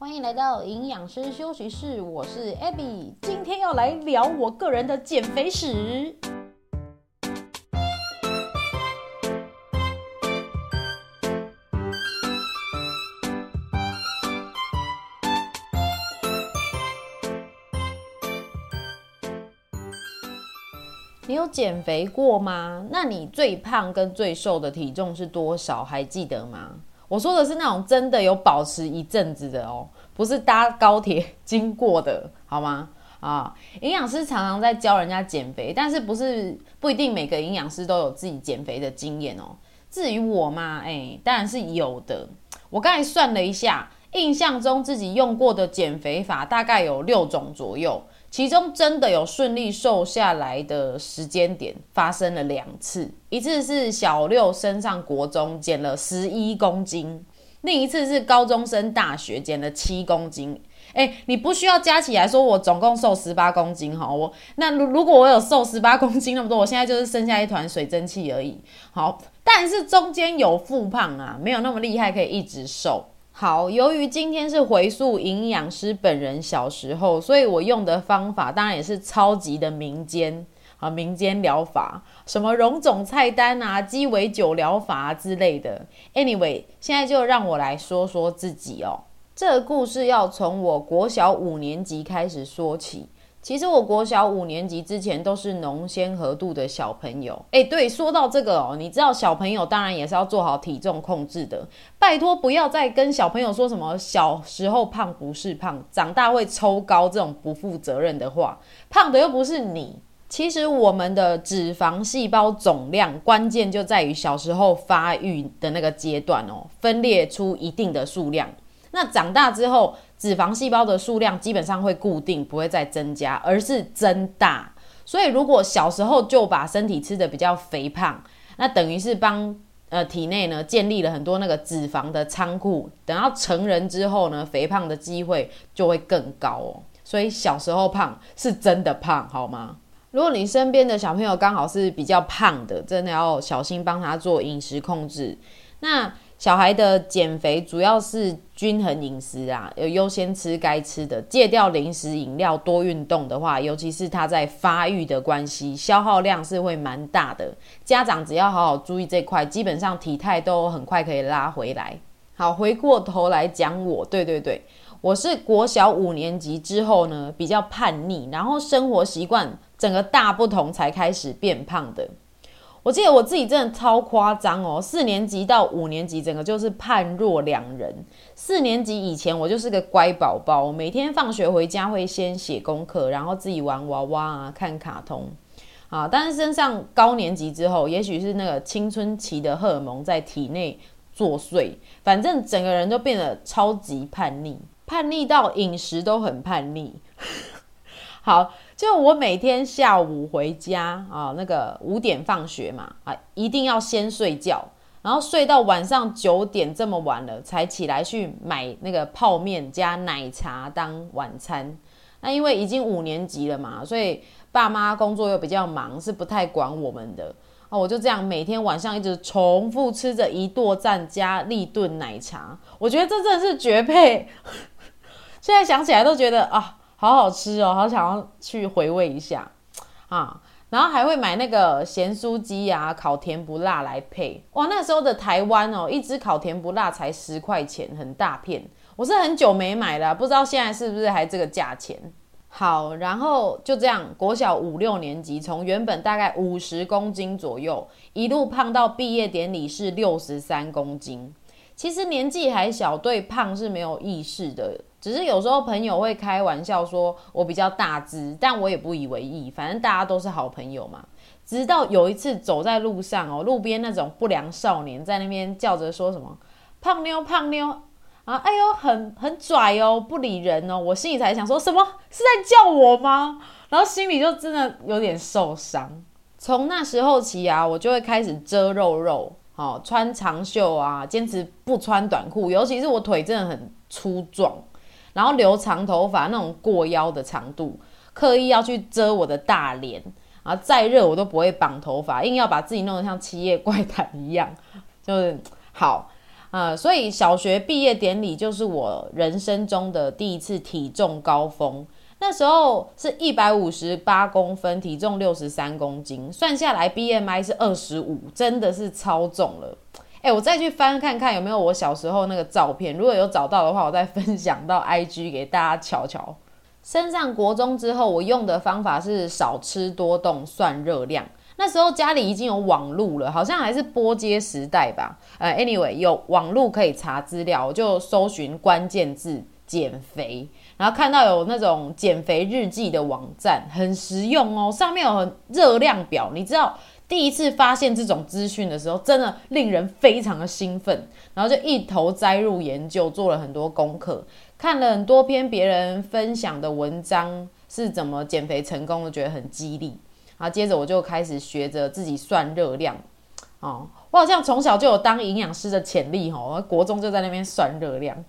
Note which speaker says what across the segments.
Speaker 1: 欢迎来到营养师休息室，我是 Abby，今天要来聊我个人的减肥史。你有减肥过吗？那你最胖跟最瘦的体重是多少？还记得吗？我说的是那种真的有保持一阵子的哦，不是搭高铁经过的，好吗？啊，营养师常常在教人家减肥，但是不是不一定每个营养师都有自己减肥的经验哦。至于我嘛，哎，当然是有的。我刚才算了一下，印象中自己用过的减肥法大概有六种左右。其中真的有顺利瘦下来的时间点发生了两次，一次是小六升上国中减了十一公斤，另一次是高中升大学减了七公斤。哎，你不需要加起来说，我总共瘦十八公斤哈。我那如如果我有瘦十八公斤那么多，我现在就是剩下一团水蒸气而已。好，但是中间有复胖啊，没有那么厉害，可以一直瘦。好，由于今天是回溯营养师本人小时候，所以我用的方法当然也是超级的民间啊，民间疗法，什么溶肿菜单啊、鸡尾酒疗法之类的。Anyway，现在就让我来说说自己哦。这个故事要从我国小五年级开始说起。其实我国小五年级之前都是浓鲜合度的小朋友，哎，对，说到这个哦，你知道小朋友当然也是要做好体重控制的，拜托不要再跟小朋友说什么小时候胖不是胖，长大会抽高这种不负责任的话，胖的又不是你。其实我们的脂肪细胞总量关键就在于小时候发育的那个阶段哦，分裂出一定的数量，那长大之后。脂肪细胞的数量基本上会固定，不会再增加，而是增大。所以，如果小时候就把身体吃的比较肥胖，那等于是帮呃体内呢建立了很多那个脂肪的仓库。等到成人之后呢，肥胖的机会就会更高哦。所以小时候胖是真的胖，好吗？如果你身边的小朋友刚好是比较胖的，真的要小心帮他做饮食控制。那小孩的减肥主要是均衡饮食啊，有优先吃该吃的，戒掉零食饮料，多运动的话，尤其是他在发育的关系，消耗量是会蛮大的。家长只要好好注意这块，基本上体态都很快可以拉回来。好，回过头来讲我，对对对，我是国小五年级之后呢，比较叛逆，然后生活习惯整个大不同，才开始变胖的。我记得我自己真的超夸张哦，四年级到五年级，整个就是判若两人。四年级以前，我就是个乖宝宝，每天放学回家会先写功课，然后自己玩娃娃啊，看卡通啊。但是升上高年级之后，也许是那个青春期的荷尔蒙在体内作祟，反正整个人都变得超级叛逆，叛逆到饮食都很叛逆。好。就我每天下午回家啊，那个五点放学嘛，啊，一定要先睡觉，然后睡到晚上九点这么晚了才起来去买那个泡面加奶茶当晚餐。那因为已经五年级了嘛，所以爸妈工作又比较忙，是不太管我们的啊。我就这样每天晚上一直重复吃着一剁站加立顿奶茶，我觉得这真的是绝配。现在想起来都觉得啊。好好吃哦，好想要去回味一下啊！然后还会买那个咸酥鸡啊，烤甜不辣来配。哇，那时候的台湾哦，一只烤甜不辣才十块钱，很大片。我是很久没买了，不知道现在是不是还这个价钱。好，然后就这样，国小五六年级，从原本大概五十公斤左右，一路胖到毕业典礼是六十三公斤。其实年纪还小，对胖是没有意识的。只是有时候朋友会开玩笑说我比较大只，但我也不以为意，反正大家都是好朋友嘛。直到有一次走在路上哦，路边那种不良少年在那边叫着说什么“胖妞胖妞”啊，哎呦，很很拽哦，不理人哦，我心里才想说什么是在叫我吗？然后心里就真的有点受伤。从那时候起啊，我就会开始遮肉肉，哦，穿长袖啊，坚持不穿短裤，尤其是我腿真的很粗壮。然后留长头发，那种过腰的长度，刻意要去遮我的大脸，然后再热我都不会绑头发，硬要把自己弄得像七夜怪谈一样，就是好呃，所以小学毕业典礼就是我人生中的第一次体重高峰。那时候是一百五十八公分，体重六十三公斤，算下来 BMI 是二十五，真的是超重了。哎，我再去翻看看有没有我小时候那个照片，如果有找到的话，我再分享到 IG 给大家瞧瞧。升上国中之后，我用的方法是少吃多动，算热量。那时候家里已经有网路了，好像还是波接时代吧。呃，anyway，有网路可以查资料，我就搜寻关键字减肥。然后看到有那种减肥日记的网站，很实用哦，上面有热量表。你知道第一次发现这种资讯的时候，真的令人非常的兴奋，然后就一头栽入研究，做了很多功课，看了很多篇别人分享的文章，是怎么减肥成功的，觉得很激励。然后接着我就开始学着自己算热量。哦，我好像从小就有当营养师的潜力哦，国中就在那边算热量。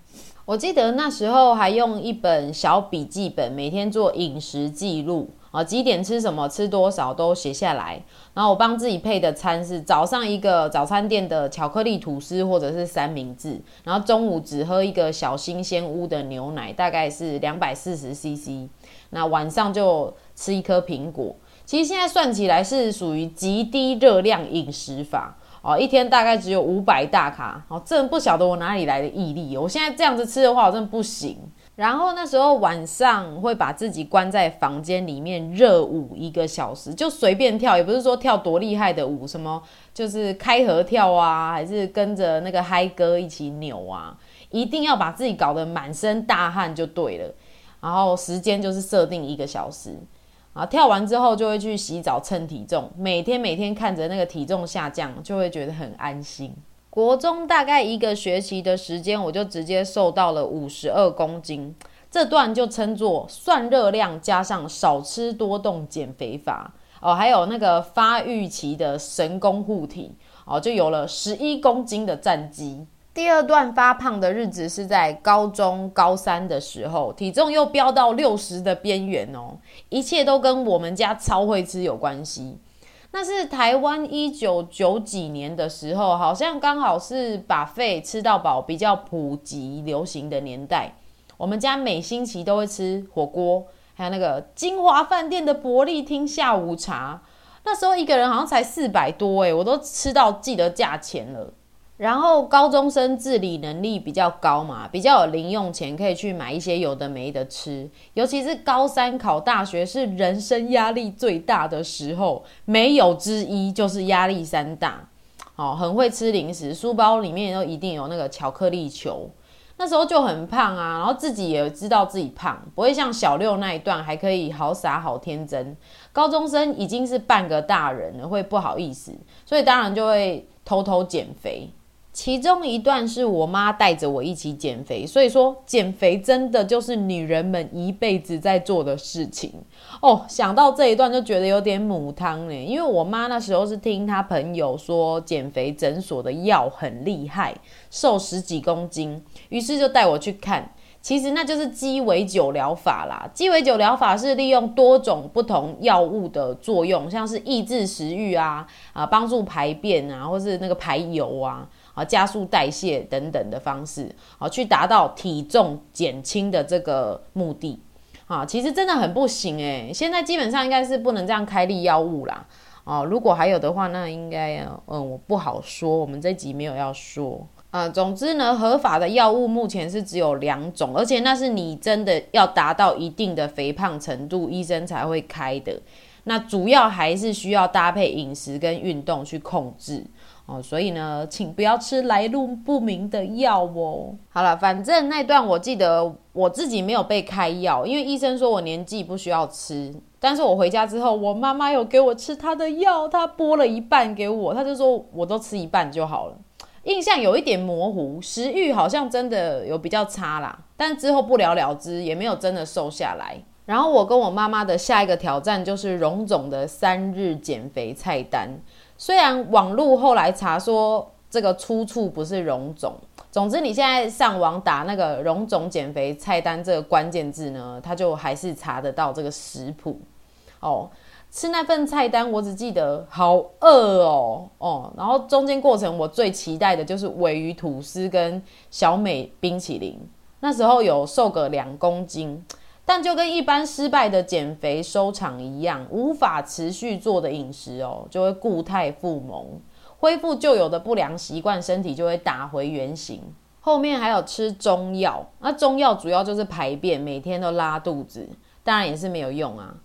Speaker 1: 我记得那时候还用一本小笔记本，每天做饮食记录啊，几点吃什么，吃多少都写下来。然后我帮自己配的餐是早上一个早餐店的巧克力吐司或者是三明治，然后中午只喝一个小新鲜屋的牛奶，大概是两百四十 CC。那晚上就吃一颗苹果。其实现在算起来是属于极低热量饮食法。哦，一天大概只有五百大卡，哦，真不晓得我哪里来的毅力。我现在这样子吃的话，我真的不行。然后那时候晚上会把自己关在房间里面热舞一个小时，就随便跳，也不是说跳多厉害的舞，什么就是开合跳啊，还是跟着那个嗨歌一起扭啊，一定要把自己搞得满身大汗就对了。然后时间就是设定一个小时。啊，跳完之后就会去洗澡称体重，每天每天看着那个体重下降，就会觉得很安心。国中大概一个学期的时间，我就直接瘦到了五十二公斤，这段就称作算热量加上少吃多动减肥法哦，还有那个发育期的神功护体哦，就有了十一公斤的战绩。第二段发胖的日子是在高中高三的时候，体重又飙到六十的边缘哦，一切都跟我们家超会吃有关系。那是台湾一九九几年的时候，好像刚好是把肺吃到饱比较普及流行的年代。我们家每星期都会吃火锅，还有那个金华饭店的伯利厅下午茶。那时候一个人好像才四百多诶，我都吃到记得价钱了。然后高中生自理能力比较高嘛，比较有零用钱，可以去买一些有的没的吃。尤其是高三考大学，是人生压力最大的时候，没有之一就是压力山大。哦，很会吃零食，书包里面都一定有那个巧克力球。那时候就很胖啊，然后自己也知道自己胖，不会像小六那一段还可以好傻好天真。高中生已经是半个大人了，会不好意思，所以当然就会偷偷减肥。其中一段是我妈带着我一起减肥，所以说减肥真的就是女人们一辈子在做的事情哦。想到这一段就觉得有点母汤呢，因为我妈那时候是听她朋友说减肥诊所的药很厉害，瘦十几公斤，于是就带我去看。其实那就是鸡尾酒疗法啦。鸡尾酒疗法是利用多种不同药物的作用，像是抑制食欲啊，啊帮助排便啊，或是那个排油啊。啊，加速代谢等等的方式，啊，去达到体重减轻的这个目的，啊，其实真的很不行诶，现在基本上应该是不能这样开立药物啦，哦，如果还有的话，那应该，嗯，我不好说，我们这集没有要说，啊，总之呢，合法的药物目前是只有两种，而且那是你真的要达到一定的肥胖程度，医生才会开的，那主要还是需要搭配饮食跟运动去控制。哦，所以呢，请不要吃来路不明的药哦。好了，反正那段我记得我自己没有被开药，因为医生说我年纪不需要吃。但是我回家之后，我妈妈有给我吃她的药，她拨了一半给我，她就说我都吃一半就好了。印象有一点模糊，食欲好像真的有比较差啦，但之后不了了之，也没有真的瘦下来。然后我跟我妈妈的下一个挑战就是荣总的三日减肥菜单。虽然网络后来查说这个出处不是荣总，总之你现在上网打那个荣总减肥菜单这个关键字呢，它就还是查得到这个食谱哦。吃那份菜单，我只记得好饿哦哦，然后中间过程我最期待的就是尾鱼吐司跟小美冰淇淋，那时候有瘦个两公斤，但就跟一般失败的减肥收场一样，无法持续做的饮食哦，就会固态复萌，恢复旧有的不良习惯，身体就会打回原形。后面还有吃中药，那中药主要就是排便，每天都拉肚子，当然也是没有用啊。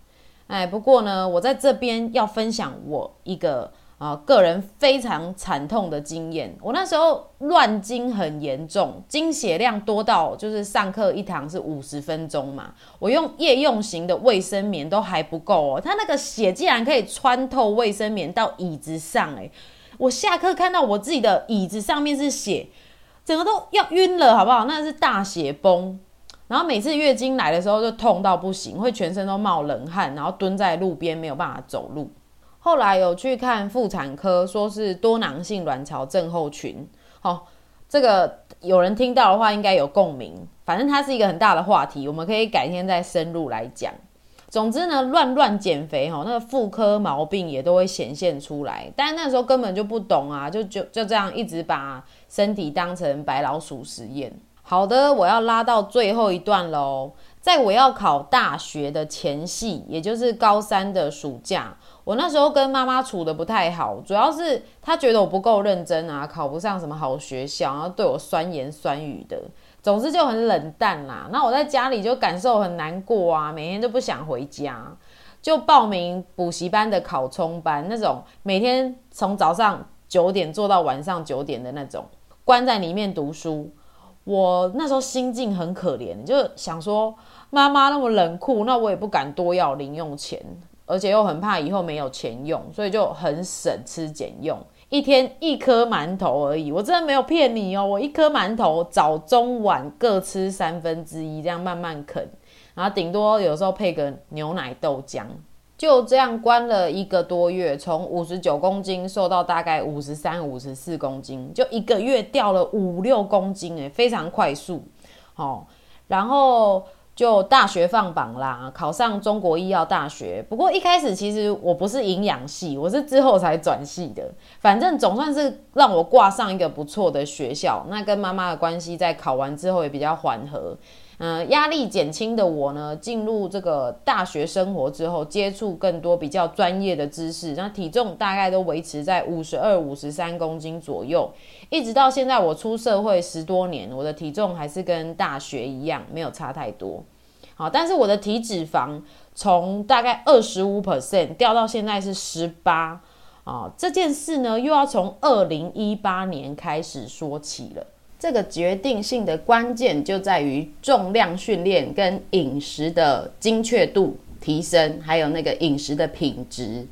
Speaker 1: 哎，不过呢，我在这边要分享我一个啊个人非常惨痛的经验。我那时候乱经很严重，经血量多到就是上课一堂是五十分钟嘛，我用夜用型的卫生棉都还不够哦，它那个血竟然可以穿透卫生棉到椅子上，哎，我下课看到我自己的椅子上面是血，整个都要晕了，好不好？那是大血崩。然后每次月经来的时候就痛到不行，会全身都冒冷汗，然后蹲在路边没有办法走路。后来有去看妇产科，说是多囊性卵巢症候群。好，这个有人听到的话应该有共鸣。反正它是一个很大的话题，我们可以改天再深入来讲。总之呢，乱乱减肥哈，那个妇科毛病也都会显现出来。但那时候根本就不懂啊，就就就这样一直把身体当成白老鼠实验。好的，我要拉到最后一段喽。在我要考大学的前夕，也就是高三的暑假，我那时候跟妈妈处的不太好，主要是她觉得我不够认真啊，考不上什么好学校，然后对我酸言酸语的，总之就很冷淡啦。那我在家里就感受很难过啊，每天都不想回家，就报名补习班的考冲班，那种每天从早上九点做到晚上九点的那种，关在里面读书。我那时候心境很可怜，就想说妈妈那么冷酷，那我也不敢多要零用钱，而且又很怕以后没有钱用，所以就很省吃俭用，一天一颗馒头而已。我真的没有骗你哦，我一颗馒头早中晚各吃三分之一，这样慢慢啃，然后顶多有时候配个牛奶豆浆。就这样关了一个多月，从五十九公斤瘦到大概五十三、五十四公斤，就一个月掉了五六公斤，诶，非常快速。哦，然后就大学放榜啦，考上中国医药大学。不过一开始其实我不是营养系，我是之后才转系的。反正总算是让我挂上一个不错的学校。那跟妈妈的关系在考完之后也比较缓和。嗯，压力减轻的我呢，进入这个大学生活之后，接触更多比较专业的知识，那体重大概都维持在五十二、五十三公斤左右，一直到现在我出社会十多年，我的体重还是跟大学一样，没有差太多。好，但是我的体脂肪从大概二十五 percent 掉到现在是十八啊，这件事呢，又要从二零一八年开始说起了。这个决定性的关键就在于重量训练跟饮食的精确度提升，还有那个饮食的品质。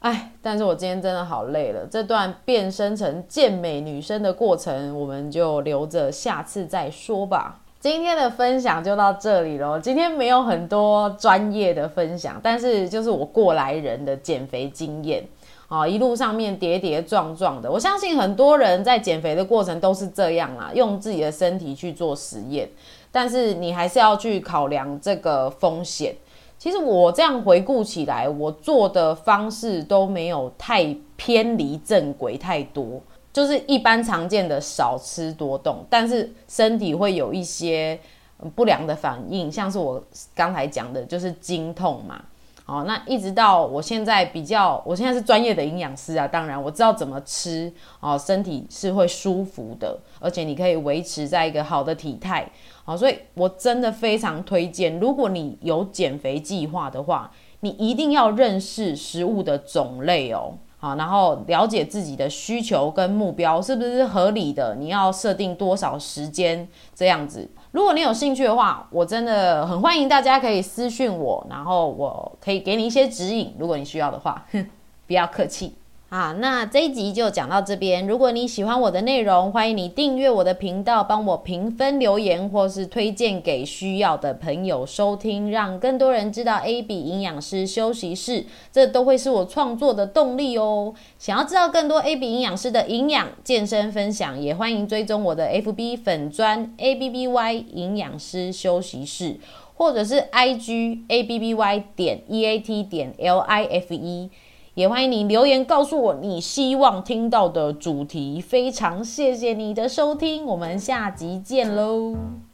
Speaker 1: 哎，但是我今天真的好累了。这段变身成健美女生的过程，我们就留着下次再说吧。今天的分享就到这里喽。今天没有很多专业的分享，但是就是我过来人的减肥经验。啊，一路上面跌跌撞撞的，我相信很多人在减肥的过程都是这样啦，用自己的身体去做实验，但是你还是要去考量这个风险。其实我这样回顾起来，我做的方式都没有太偏离正轨太多，就是一般常见的少吃多动，但是身体会有一些不良的反应，像是我刚才讲的，就是经痛嘛。哦，那一直到我现在比较，我现在是专业的营养师啊，当然我知道怎么吃哦，身体是会舒服的，而且你可以维持在一个好的体态，好，所以我真的非常推荐，如果你有减肥计划的话，你一定要认识食物的种类哦，好，然后了解自己的需求跟目标是不是合理的，你要设定多少时间这样子。如果你有兴趣的话，我真的很欢迎大家可以私讯我，然后我可以给你一些指引。如果你需要的话，哼 不要客气。啊，那这一集就讲到这边。如果你喜欢我的内容，欢迎你订阅我的频道，帮我评分留言，或是推荐给需要的朋友收听，让更多人知道 A B 营养师休息室，这都会是我创作的动力哦。想要知道更多 A B 营养师的营养健身分享，也欢迎追踪我的 F B 粉砖 A B B Y 营养师休息室。或者是 I G A B B Y 点 E A T 点 L I F E，也欢迎你留言告诉我你希望听到的主题。非常谢谢你的收听，我们下集见喽。